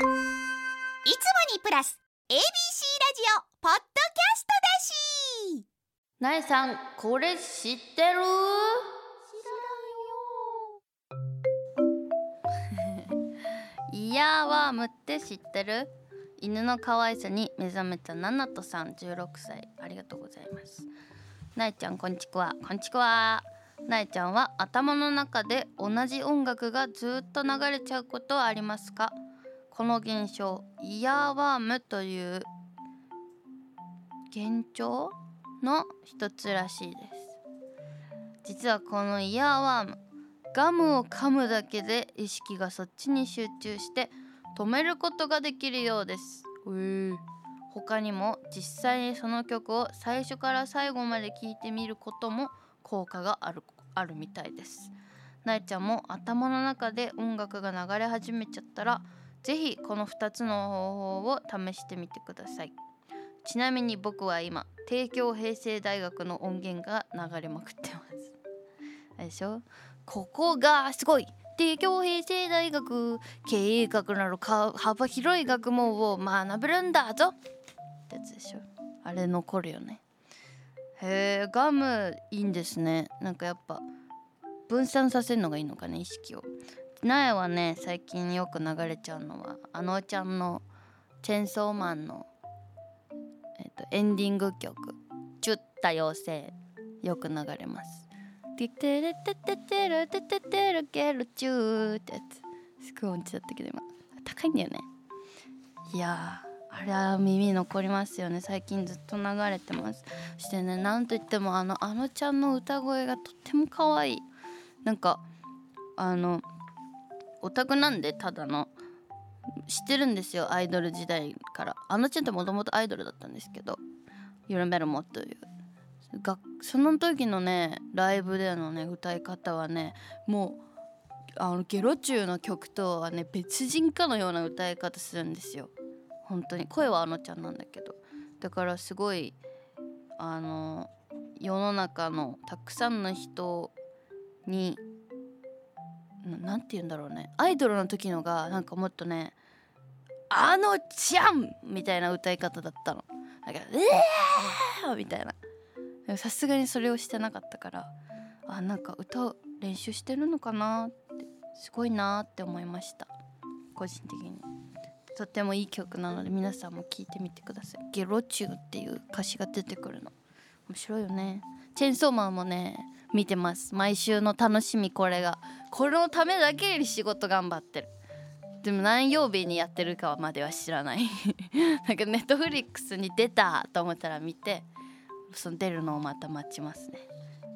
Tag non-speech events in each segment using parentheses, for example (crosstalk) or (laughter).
いつもにプラス ABC ラジオポッドキャストだし。なえさんこれ知ってる？(laughs) イヤーワームって知ってる？犬の可愛さに目覚めたナナトさん16歳ありがとうございます。なえちゃんこんちくわ。こんちくわ。なえちゃんは頭の中で同じ音楽がずっと流れちゃうことはありますか？この現象イヤーワームという現状の一つらしいです。実はこのイヤーワームガムを噛むだけで意識がそっちに集中して止めることができるようです。他にも実際にその曲を最初から最後まで聴いてみることも効果があるあるみたいです。なえちゃんも頭の中で音楽が流れ始めちゃったら是非この2つの方法を試してみてください。ちなみに僕は今帝京平成大学の音源が流れまくってます。あれでしょ？ここがすごい！帝京平成大学経営学などか幅広い学問を学べるんだぞ！ってやつでしょ？あれ残るよね。へえガムいいんですね。なんかやっぱ分散させるのがいいのかね意識を。苗はね最近よく流れちゃうのはあのちゃんのチェンソーマンの、えっとエンディング曲「チュッ多妖精」よく流れます。テテレテテテレテテテレケルチューってやつ。すごい音痴だったけど今高いんだよね。いやあれは耳残りますよね。最近ずっと流れてます。そしてねなんといってもあのあのちゃんの歌声がとっても可愛い。なんかあのオタクなんでただの。知ってるんですよアイドル時代から。あのちゃんってもともとアイドルだったんですけど「ユルメルモ」という。がその時のねライブでのね歌い方はねもうあのゲロ中の曲とはね別人かのような歌い方するんですよ。本当に。声はあのちゃんなんだけど。だからすごいあの世の中のたくさんの人に何て言うんだろうねアイドルの時のがなんかもっとね「あのちゃん!」みたいな歌い方だったの。だから「えー!」みたいな。さすがにそれをしてなかったからあなんか歌を練習してるのかなってすごいなって思いました個人的にとってもいい曲なので皆さんも聴いてみてください「ゲロチュー」っていう歌詞が出てくるの面白いよねチェンソーマンもね見てます。毎週の楽しみこれが。これのためだけに仕事頑張ってる。でも何曜日にやってるかまでは知らない。(laughs) なんかネットフリックスに出たと思ったら見てその出るのをまた待ちますね。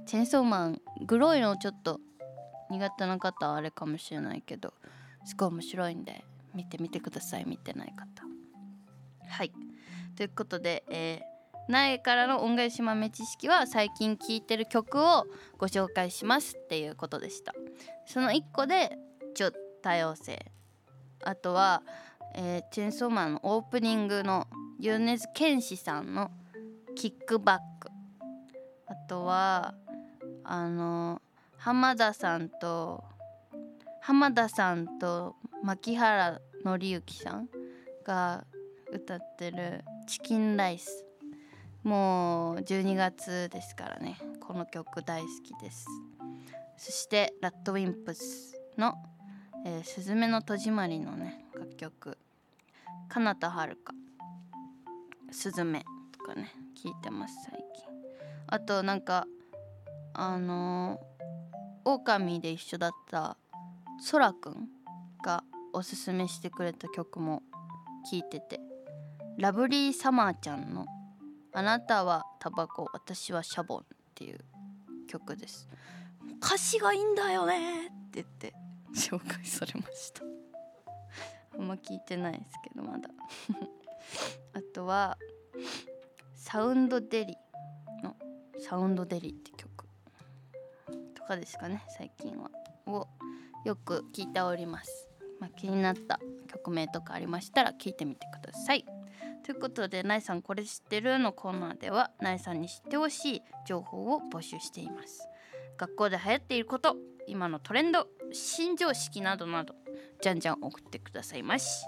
チェンソーマングロいのちょっと苦手な方はあれかもしれないけどすごい面白いんで見てみてください。見てない方。はい。ということで、えー、苗からの恩返し豆知識は最近聴いてる曲をご紹介します。っていうことでしたその1個でちょ多様性あとは、えー、チェンソーマンのオープニングの米津玄師さんの「キックバック。あとはあの浜田さんと浜田さんと牧原紀之さんが歌ってる「チキンライス」もう12月ですからね。この曲大好きです。そしてラッドウィンプスの「えー、すずめの戸締まり」のね楽曲「かなたはるか」「すずめ」とかね聞いてます最近。あとなんかあのオオカミで一緒だったそらくんがおすすめしてくれた曲も聴いてて。ラブリーサマーちゃんの「あなたはタバコ私はシャボン」っていう曲です歌詞がいいんだよねって言って紹介されました。あんま聞いてないですけどまだ。(laughs) あとはサウンドデリのサウンドデリって曲。とかですかね最近は。をよく聞いております、まあ、気になった曲名とかありましたら聞いてみてください。ということで「ナイさんこれ知ってる?」のコーナーではナイさんに知ってほしい情報を募集しています。学校で流行っていること今のトレンド新常識などなどじゃんじゃん送ってくださいまし。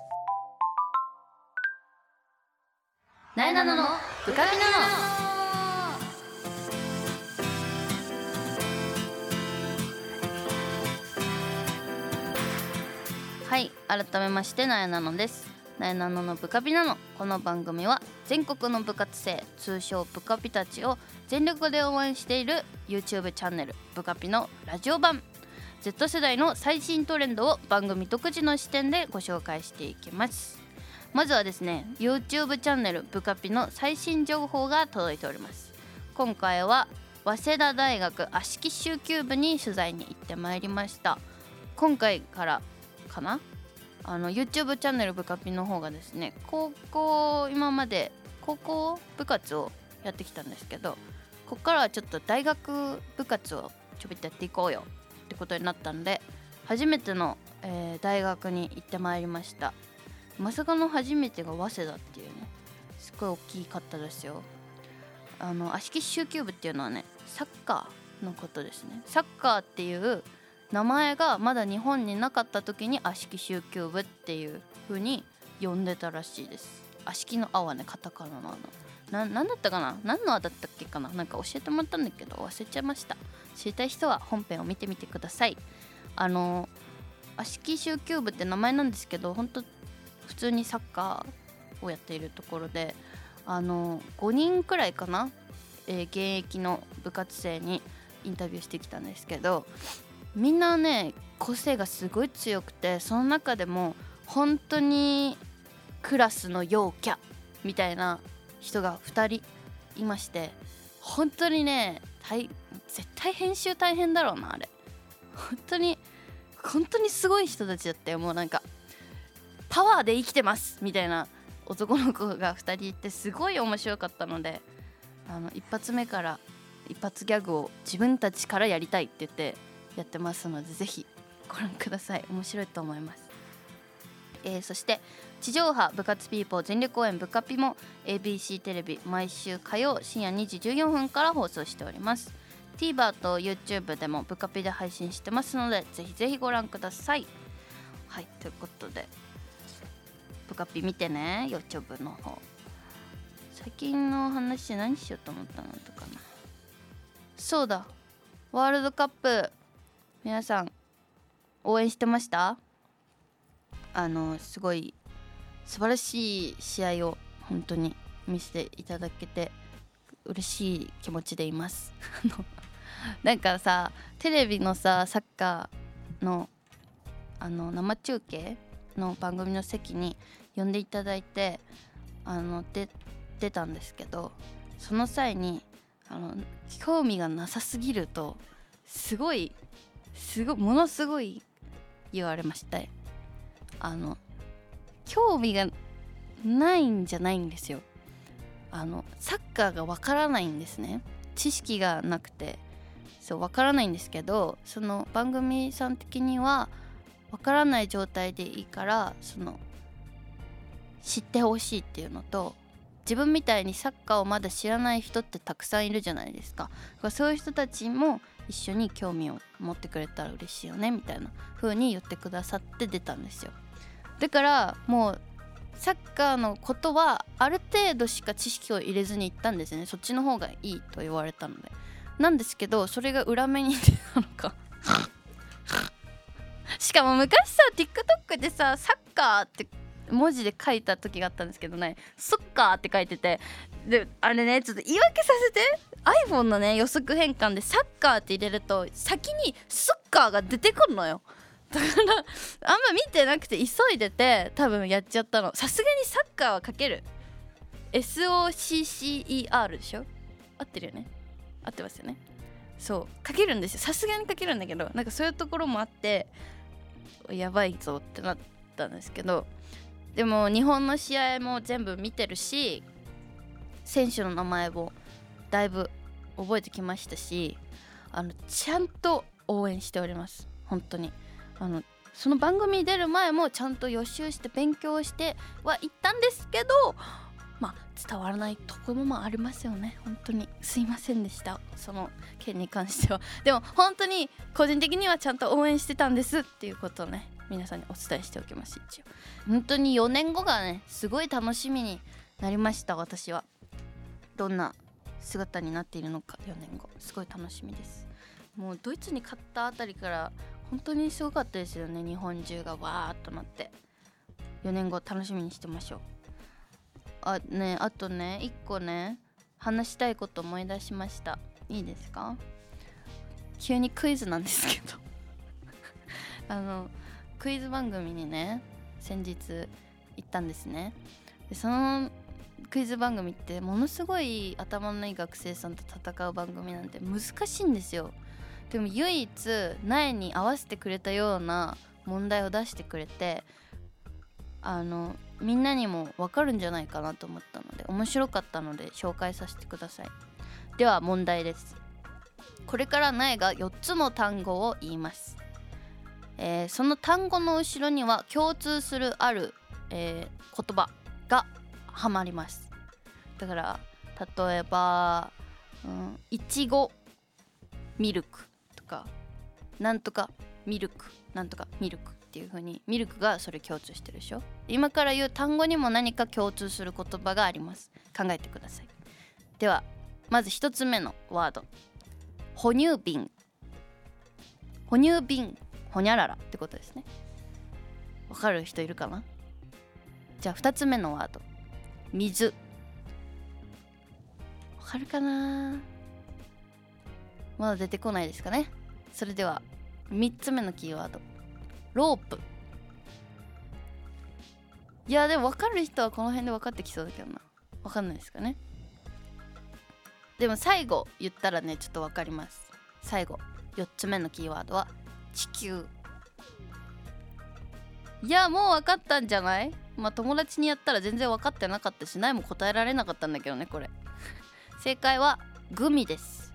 なえなののブカピナノはい改めましてなえなのです。なえなののブカピナノこの番組は全国の部活生通称ブカピたちを全力で応援している YouTube チャンネルブカピのラジオ版。Z 世代の最新トレンドを番組独自の視点でご紹介していきます。まずはですね YouTube チャンネルブカピの最新情報が届いております。今回は早稲田大学足利修級部に取材に行ってまいりました。今回からかな？あの YouTube チャンネルブカピの方がですね高校今まで高校部活をやってきたんですけどここからはちょっと大学部活をちょびっとやっていこうよってことになったんで初めての、えー大学に行ってまいりました。まさかの初めてが早稲田っていうねすごい大きかったですよ。あの足利修級部っていうのはねサッカーのことですね。サッカーっていう名前がまだ日本になかった時に足利修級部っていう風に呼んでたらしいです。足利の「あ」はねカタカナのあの。ななんだったかな？何の「あ」だったっけかな？なんか教えてもらったんだけど忘れちゃいました。知りたい人は本編を見てみてください。あの足利修級部って名前なんですけど本当普通にサッカーをやっているところであの5人くらいかな、えー現役の部活生にインタビューしてきたんですけどみんなね個性がすごい強くてその中でも本当にクラスの陽キャみたいな人が2人いまして本当にね絶対編集大変だろうなあれ。本当に本当にすごい人たちだったよもうなんかパワーで生きてますみたいな男の子が2人いてすごい面白かったのであの一発目から一発ギャグを自分たちからやりたいって言ってやってますのでぜひご覧ください。面白いと思います、えーそして地上波部活ピーポー全力応援部カピも ABC テレビ毎週火曜深夜2時14分から放送しております。TVer と YouTube でもブカピで配信してますのでぜひぜひご覧ください。はいということでブカピ見てね YouTube の方。最近の話何しようと思ったのとかな。そうだワールドカップ。皆さん応援してました？あのすごい素晴らしい試合を本当に見せていただけて嬉しい気持ちでいます。(laughs) あのなんかさテレビのさサッカーのあの生中継の番組の席に呼んでいただいてあので出たんですけどその際にあの興味がなさすぎるとすごいすごいものすごい言われました。あの興味がないんじゃないんですよ。あのサッカーがわからないんですね。知識がなくて。そうわからないんですけどその番組さん的にはわからない状態でいいからその知ってほしいっていうのと自分みたいにサッカーをまだ知らない人ってたくさんいるじゃないですか。そういう人たちも一緒に興味を持ってくれたら嬉しいよねみたいな風に言ってくださって出たんですよ。だからもうサッカーのことはある程度しか知識を入れずに行ったんですね。そっちの方がいいと言われたので。なんですけどそれが裏目に出たのか。(laughs) しかも昔さ TikTok でさサッカーって文字で書いた時があったんですけどね「そっか」って書いてて。であれねちょっと言い訳させて。iPhone のね予測変換で「サッカー」って入れると先に「そっか」が出てくるのよ。だからあんま見てなくて急いでて多分やっちゃったの。さすがにサッカーは書ける。SOCCER でしょ？合ってるよね。合ってますよね。そう。書けるんですよ。さすがに書けるんだけどなんかそういうところもあってやばいぞってなったんですけど。でも日本の試合も全部見てるし選手の名前もだいぶ覚えてきましたしあのちゃんと応援しております。本当に。あのその番組出る前もちゃんと予習して勉強しては行ったんですけどまあ伝わらないところもありますよね。本当に。すいませんでした。その件に関しては。でも本当に個人的にはちゃんと応援してたんですっていうことをね皆さんにお伝えしておきます一応本当に4年後がねすごい楽しみになりました私はどんな姿になっているのか4年後すごい楽しみですもうドイツに勝ったあたりから本当にすごかったですよね日本中が。わーっとなって。4年後楽しみにしてましょう。あねあとね1個ね話したいこと思い出しました。いいですか？急にクイズなんですけど。あ (laughs) のクイズ番組にね先日行ったんですね。でそのクイズ番組ってものすごい頭のいい学生さんと戦う番組なんで難しいんですよ。でも唯一苗に合わせてくれたような問題を出してくれてあのみんなにも分かるんじゃないかなと思ったので面白かったので紹介させてください。では問題です。これから苗が4つの単語を言います、えーその単語の後ろには共通するある、えー言葉がはまります。だから例えばうんいちごミルクとかなんとかミルクなんとかミルクっていう風にミルクがそれ共通してるでしょ。今から言う単語にも何か共通する言葉があります。考えてください。ではまず一つ目のワード。哺乳瓶。哺乳瓶。ほにゃららってことですね。わかる人いるかな？じゃあ二つ目のワード。水。わかるかな？まだ出てこないですかね。それでは3つ目のキーワード。ロープ。いやでも分かる人はこの辺で分かってきそうだけどな。分かんないですかね。でも最後言ったらねちょっと分かります。最後。4つ目のキーワードは地球。いやもう分かったんじゃない？まあ友達にやったら全然分かってなかったしないも答えられなかったんだけどねこれ。(laughs) 正解はグミです。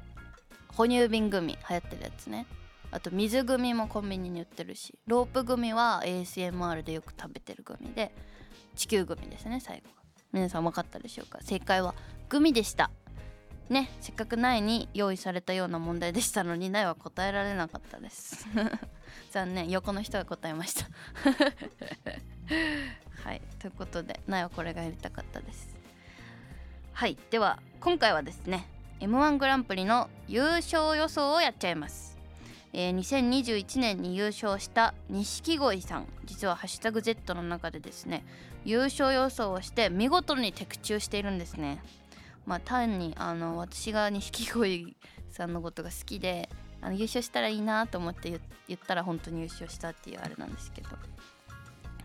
哺乳瓶グミ。流行ってるやつね。あと水グミもコンビニに売ってるし。ロープグミは ASMR でよく食べてるグミで地球グミですね最後。が皆さん分かったでしょうか？正解はグミでした。ねせっかくないに用意されたような問題でしたのにないは答えられなかったです。(laughs) 残念。横の人が答えました。(laughs) はい。ということでないはこれがやりたかったです。はい。では今回はですね m 1グランプリの優勝予想をやっちゃいます。えー2021年に優勝した錦鯉さん。実は「ハッシュタグ #Z」の中でですね優勝予想をして見事に的中しているんですね。まあ単にあの私が錦鯉さんのことが好きであの優勝したらいいなと思って言言ったら本当に優勝したっていうあれなんですけど。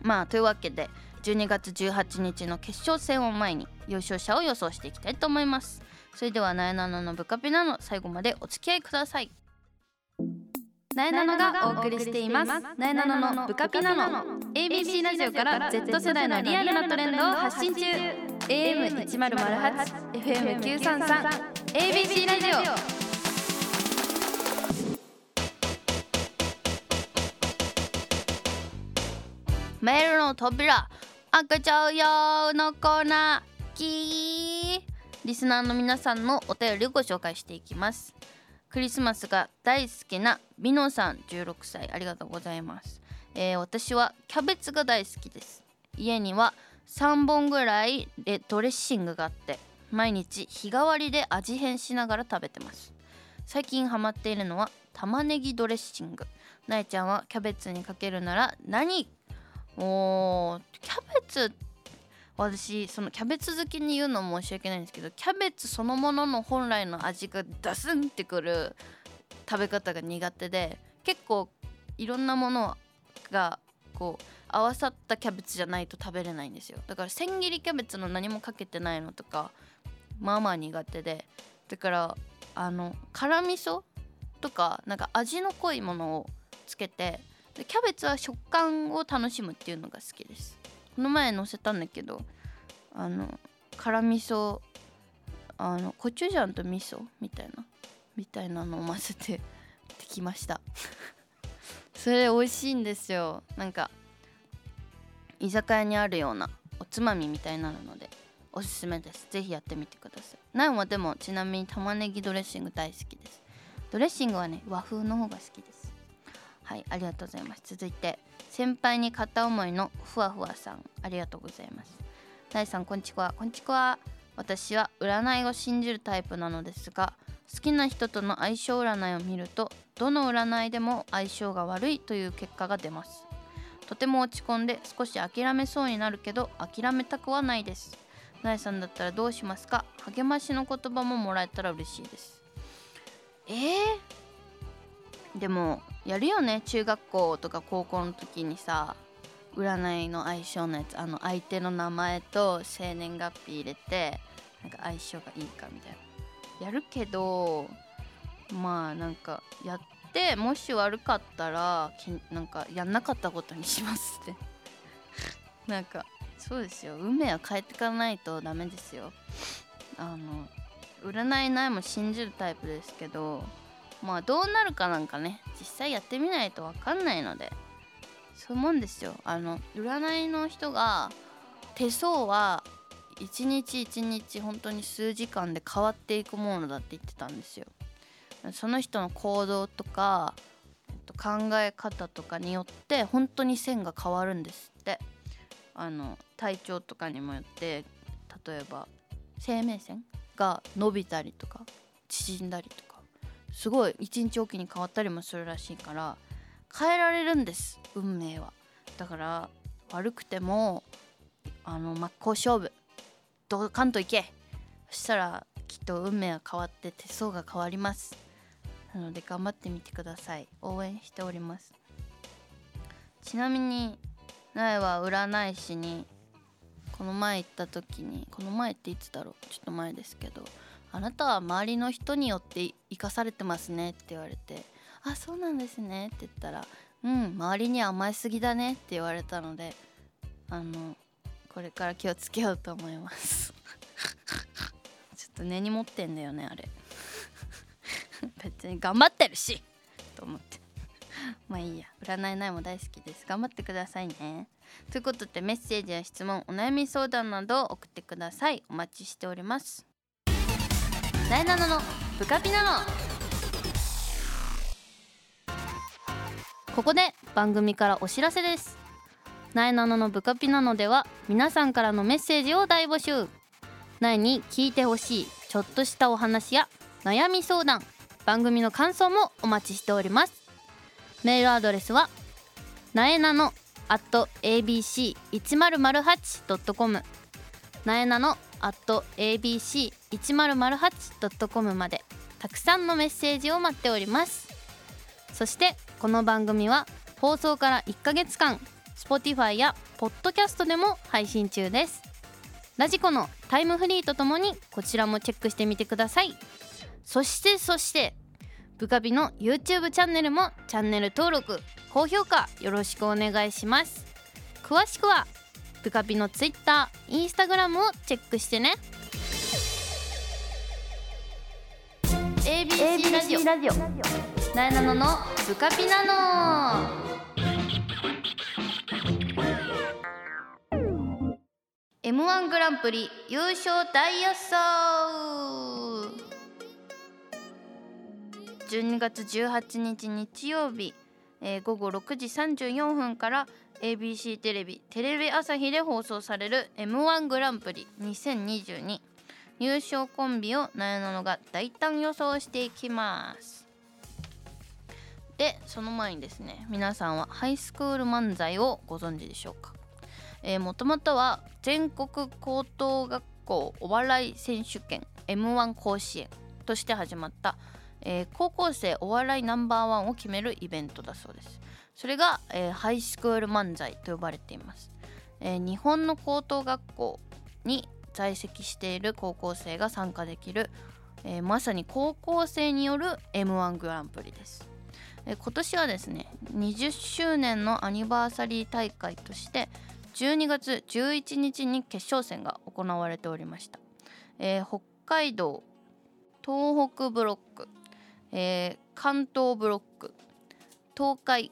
まあというわけで12月18日の決勝戦を前に優勝者を予想していきたいと思います。それではなえなののブカピナの最後までお付き合いください。なえなのがお送りしています。なえなののブカピナの ABC ラジオから Z 世代のリアルなトレンドを発信中 AM1008 FM933 ABC ラジオメールの扉開けちゃうよのコーナーキー。リスナーの皆さんのお便りをご紹介していきます。クリスマスが大好きなビノさん16歳ありがとうございます、えー私はキャベツが大好きです。家には3本ぐらいレドレッシングがあって毎日日替わりで味変しながら食べてます。最近ハマっているのは玉ねぎドレッシング。なえちゃんはキャベツにかけるなら何？おーキャベツ私そのキャベツ好きに言うの申し訳ないんですけどキャベツそのものの本来の味がダスンってくる食べ方が苦手で結構いろんなものがこう合わさったキャベツじゃないと食べれないんですよ。だから千切りキャベツの何もかけてないのとかまあまあ苦手で。だからあの辛味噌とかなんか味の濃いものをつけてでキャベツは食感を楽しむっていうのが好きです。この前載せたんだけどあの辛味噌あのコチュジャンと味噌みたいなみたいなのを混ぜてできました。(laughs) それ美味しいんですよ。なんか居酒屋にあるようなおつまみみたいになるのでおすすめです。ぜひやってみてください。ナンはでもちなみに玉ねぎドレッシング大好きです。ドレッシングはね和風の方が好きです。はいありがとうございます。続いて先輩に片思いのふわふわさん。ありがとうございます。大さんこんちくわ。こんちくわ私は占いを信じるタイプなのですが好きな人との相性占いを見るとどの占いでも相性が悪いという結果が出ます。とても落ち込んで少し諦めそうになるけど諦めたくはないです。大さんだったらどうしますか？励ましの言葉ももらえたら嬉しいです。えー、でもやるよね。中学校とか高校の時にさ占いの相性のやつあの相手の名前と生年月日入れてなんか相性がいいかみたいな。やるけどまあなんかやってもし悪かったらなんかやんなかったことにしますって。(laughs) なんかそうですよ。運命は変えていかないとダメですよ。あの占いないも信じるタイプですけどまあどうなるかなんかね実際やってみないと分かんないのでそういうもんですよ。あの占いの人が手相は一日一日本当に数時間で変わっていくものだって言ってたんですよ。その人の行動とか、えっと、考え方とかによって本当に線が変わるんですって。あの体調とかにもよって例えば生命線が伸びたりとか縮んだりとかすごい一日おきに変わったりもするらしいから変えられるんです運命は。だから悪くてもあの真っ向勝負。ドカンといけ。そしたらきっと運命は変わって手相が変わります。なので頑張ってみてください。応援しております。ちなみに苗は占い師にこの前行った時にこの前っていつだろう？ちょっと前ですけどあなたは周りの人によって生かされてますね？って言われてあそうなんですね？って言ったらうん周りに甘えすぎだね？って言われたのであのこれから気をつけようと思います。(laughs) ちょっと根に持ってんだよねあれ。(laughs) 別に頑張ってるしと思って。(laughs) まあいいや。占いないも大好きです。頑張ってくださいね。ということでメッセージや質問お悩み相談などを送ってください。お待ちしております。なえなののブカピナの。ここで番組からお知らせです。なえなののブカピナのでは皆さんからのメッセージを大募集。なえに聞いてほしいちょっとしたお話や悩み相談。番組の感想もお待ちしております。メールアドレスはなえなの at abc1008.com なえなの at abc1008.com までたくさんのメッセージを待っております。そしてこの番組は放送から1ヶ月間 Spotify や Podcast でも配信中です。ラジコのタイムフリーとともにこちらもチェックしてみてください。そしてそしてブカビの YouTube チャンネルもチャンネル登録高評価よろしくお願いします。詳しくはブカビの Twitter、Instagram をチェックしてね。ABC ラジオ。ラジオ。なえなののブカピナノ。M1 グランプリ優勝大予想12月18日日曜日、えー午後6時34分から ABC テレビテレビ朝日で放送される M1 グランプリ2022優勝コンビをなえなのが大胆予想していきます。でその前にですね皆さんはハイスクール漫才をご存知でしょうか？もともとは全国高等学校お笑い選手権 m 1甲子園として始まった、えー高校生お笑いナンバーワンを決めるイベントだそうです。それが、えーハイスクール漫才と呼ばれています、えー日本の高等学校に在籍している高校生が参加できる、えまさに高校生による m 1グランプリです。え今年はですね20周年のアニバーサリー大会として12月11日に決勝戦が行われておりました、え北海道東北ブロック、えー関東ブロック東海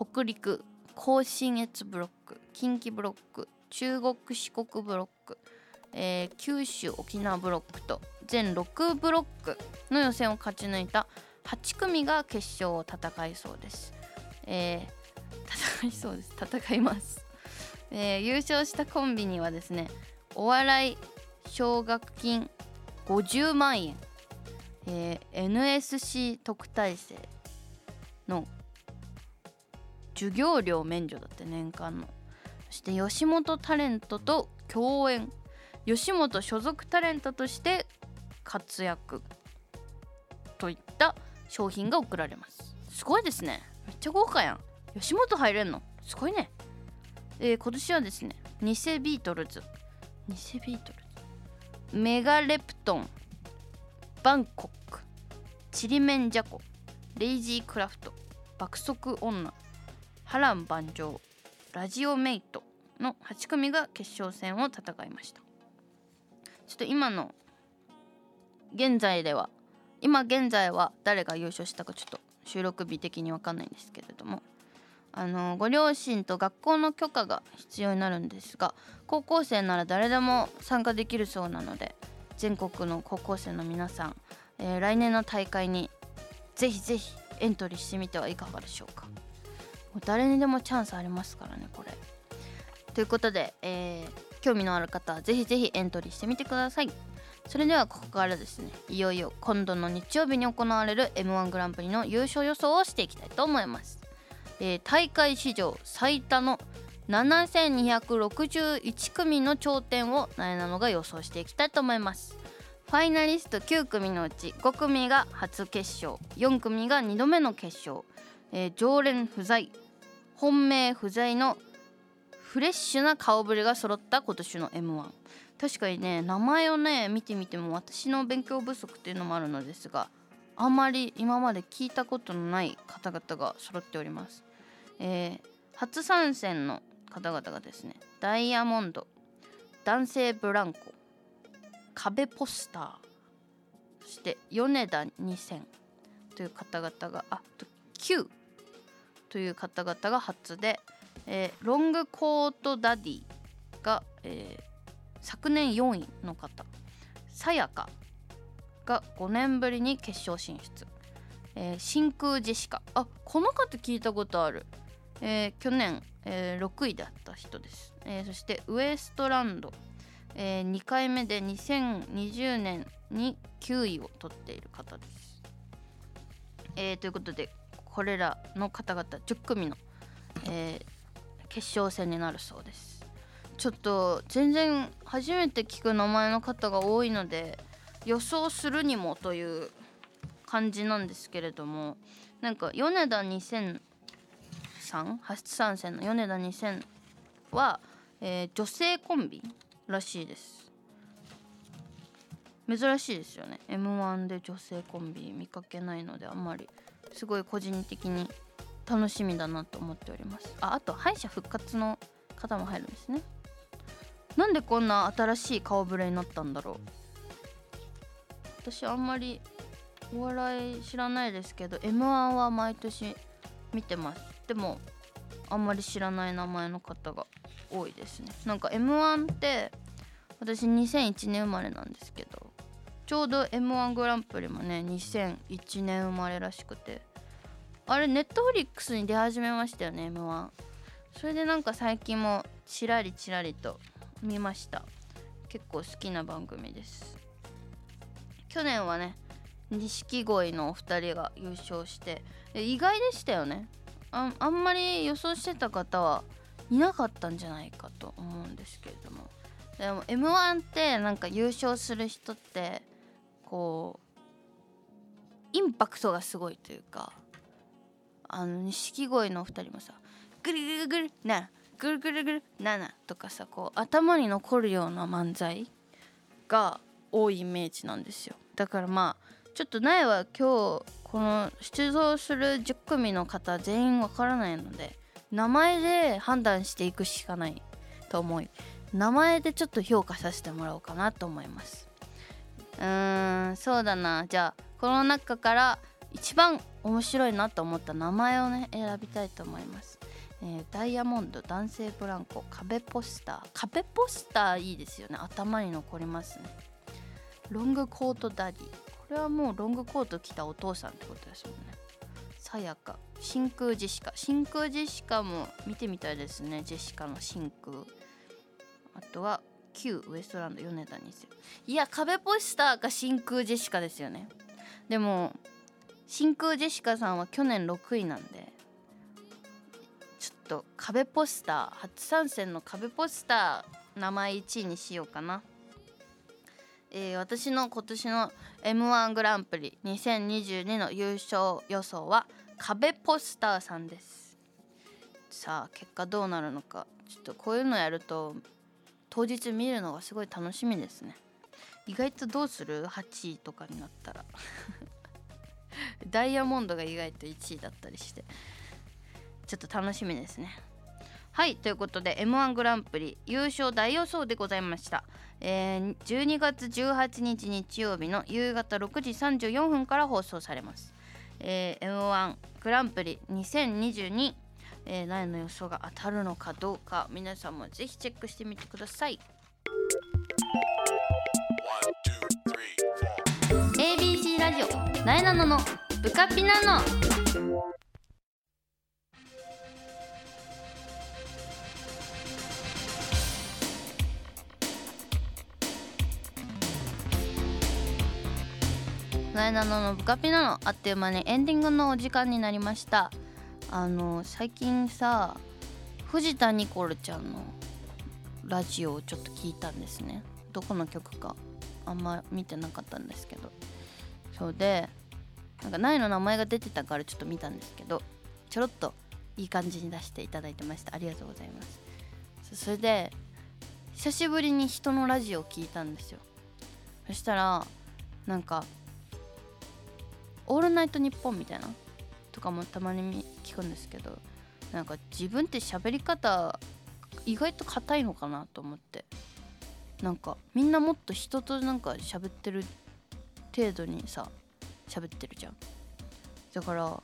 北陸甲信越ブロック近畿ブロック中国四国ブロック、えー九州沖縄ブロックと全6ブロックの予選を勝ち抜いた8組が決勝を戦いそうです。えー戦いそうです。戦います。えー優勝したコンビにはですねお笑い奨学金50万円、えー NSC 特待生の授業料免除だって年間の。そして吉本タレントと共演。吉本所属タレントとして活躍といった商品が贈られます。すごいですね。めっちゃ豪華やん。吉本入れんの？すごいね。えー今年はですね偽ビートルズ。偽ビートルズ。メガレプトン。バンコックちりめんじゃこレイジークラフト爆速女波乱万丈ラジオメイトの8組が決勝戦を戦いました。ちょっと今の現在では今現在は誰が優勝したかちょっと収録日的に分かんないんですけれどもあのご両親と学校の許可が必要になるんですが高校生なら誰でも参加できるそうなので全国の高校生の皆さん、えー来年の大会にぜひぜひエントリーしてみてはいかがでしょうか。もう誰にでもチャンスありますからねこれ。ということで、えー興味のある方はぜひぜひエントリーしてみてください。それではここからですねいよいよ今度の日曜日に行われる m 1グランプリの優勝予想をしていきたいと思います、えー大会史上最多の7261組の頂点をなえなのが予想していきたいと思います。ファイナリスト9組のうち5組が初決勝4組が2度目の決勝、えー常連不在本命不在のフレッシュな顔ぶれが揃った今年の m 1確かにね名前をね見てみても私の勉強不足っていうのもあるのですがあまり今まで聞いたことのない方々が揃っております、えー初参戦の方々がですね。ダイヤモンド男性ブランコ壁ポスターそして米田2000という方々があと Q という方々が初で、えーロングコートダディが、えー昨年4位の方さやかが5年ぶりに決勝進出、えー真空ジェシカ。あこの方聞いたことある、えー去年、えー6位だった人です、えーそしてウエストランド、え2回目で2020年に9位を取っている方です、えーということでこれらの方々10組の、えー決勝戦になるそうです。ちょっと全然初めて聞く名前の方が多いので予想するにもという感じなんですけれどもなんか米田2000さん初参戦の米田2000は、えー女性コンビらしいです。珍しいですよね。m 1で女性コンビ見かけないのであんまりすごい個人的に楽しみだなと思っております。ああと敗者復活の方も入るんですね。なんでこんな新しい顔ぶれになったんだろう。私あんまりお笑い知らないですけど m 1は毎年見てます。でもあんまり知らない名前の方が多いですね。なんか m 1って私2001年生まれなんですけどちょうど m 1グランプリもね2001年生まれらしくて。あれネットフリックスに出始めましたよね m 1それでなんか最近もちらりちらりと見ました。結構好きな番組です。去年はね錦鯉のお二人が優勝して意外でしたよね。ああんまり予想してた方はいなかったんじゃないかと思うんですけれども。でも m 1ってなんか優勝する人ってこうインパクトがすごいというかあの錦鯉のお二人もさ「ぐるぐるぐるなぐるぐるぐるなな」とかさこう頭に残るような漫才が多いイメージなんですよ。だからまあちょっと苗は今日この出場する10組の方全員わからないので名前で判断していくしかないと思い名前でちょっと評価させてもらおうかなと思います。うーんそうだな。じゃあこの中から一番面白いなと思った名前をね選びたいと思います、えーダイヤモンド男性ブランコ壁ポスター。壁ポスターいいですよね。頭に残りますね。ロングコートダディ。これはもうロングコート着たお父さんってことですもんね。さやか。真空ジェシカ。真空ジェシカも見てみたいですね。ジェシカの真空。あとは旧ウエストランド米田にせいや壁ポスターか真空ジェシカですよね。でも真空ジェシカさんは去年6位なんでちょっと壁ポスター初参戦の壁ポスター名前1位にしようかな。えー、私の今年の m 1グランプリ2022の優勝予想は壁ポスターさんです。さあ結果どうなるのか。ちょっとこういうのやると当日見るのがすごい楽しみですね。意外とどうする？8位とかになったら。(laughs) ダイヤモンドが意外と1位だったりして。ちょっと楽しみですね。はいということで m 1グランプリ優勝大予想でございました。えー、12月18日日曜日の夕方6時34分から放送されます、えー、m 1グランプリ2022えー、何の予想が当たるのかどうか皆さんもぜひチェックしてみてください。ABC ラジオなえなののブカピナのなえなののブカピナのあっという間にエンディングのお時間になりました。あの最近さ藤田ニコルちゃんのラジオをちょっと聞いたんですね。どこの曲か。あんま見てなかったんですけど。そうでなんか苗の名前が出てたからちょっと見たんですけどちょろっといい感じに出していただいてました。ありがとうございます。それで久しぶりに人のラジオを聞いたんですよ。そしたらなんか「オールナイトニッポン」みたいなとかもたまに聞くんですけどなんか自分って喋り方意外と硬いのかなと思って。なんかみんなもっと人となんか喋ってる程度にさ喋ってるじゃん。だから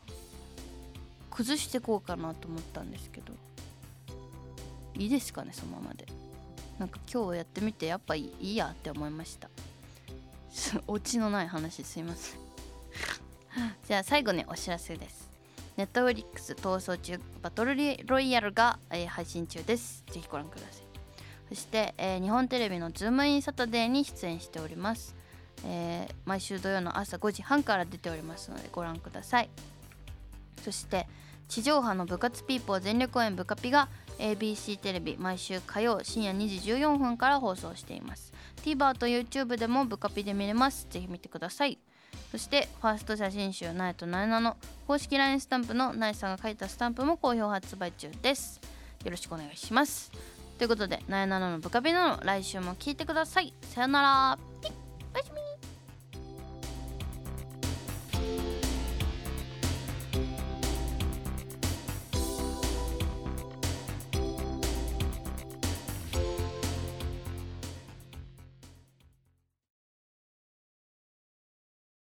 崩してこうかなと思ったんですけどいいですかねそのままで。なんか今日やってみてやっぱいいやって思いました。(laughs) オチのない話すいません。(laughs) じゃあ最後にお知らせです。Netflix 逃走中バトルロイヤルが、えー、配信中です。ぜひご覧ください。そして、えー、日本テレビのズームインサタデーに出演しております、えー、毎週土曜の朝5時半から出ておりますのでご覧ください。そして地上波の部活ピーポー全力応援ブカピが ABC テレビ毎週火曜深夜2時14分から放送しています。TVer と YouTube でもブカピで見れます。ぜひ見てください。そしてファースト写真集「ナイトナイナ」の公式 LINE スタンプのナイさんが書いたスタンプも好評発売中です。よろしくお願いします。ということで「ナイナのブカビナの来週も聞いてください。さよなら。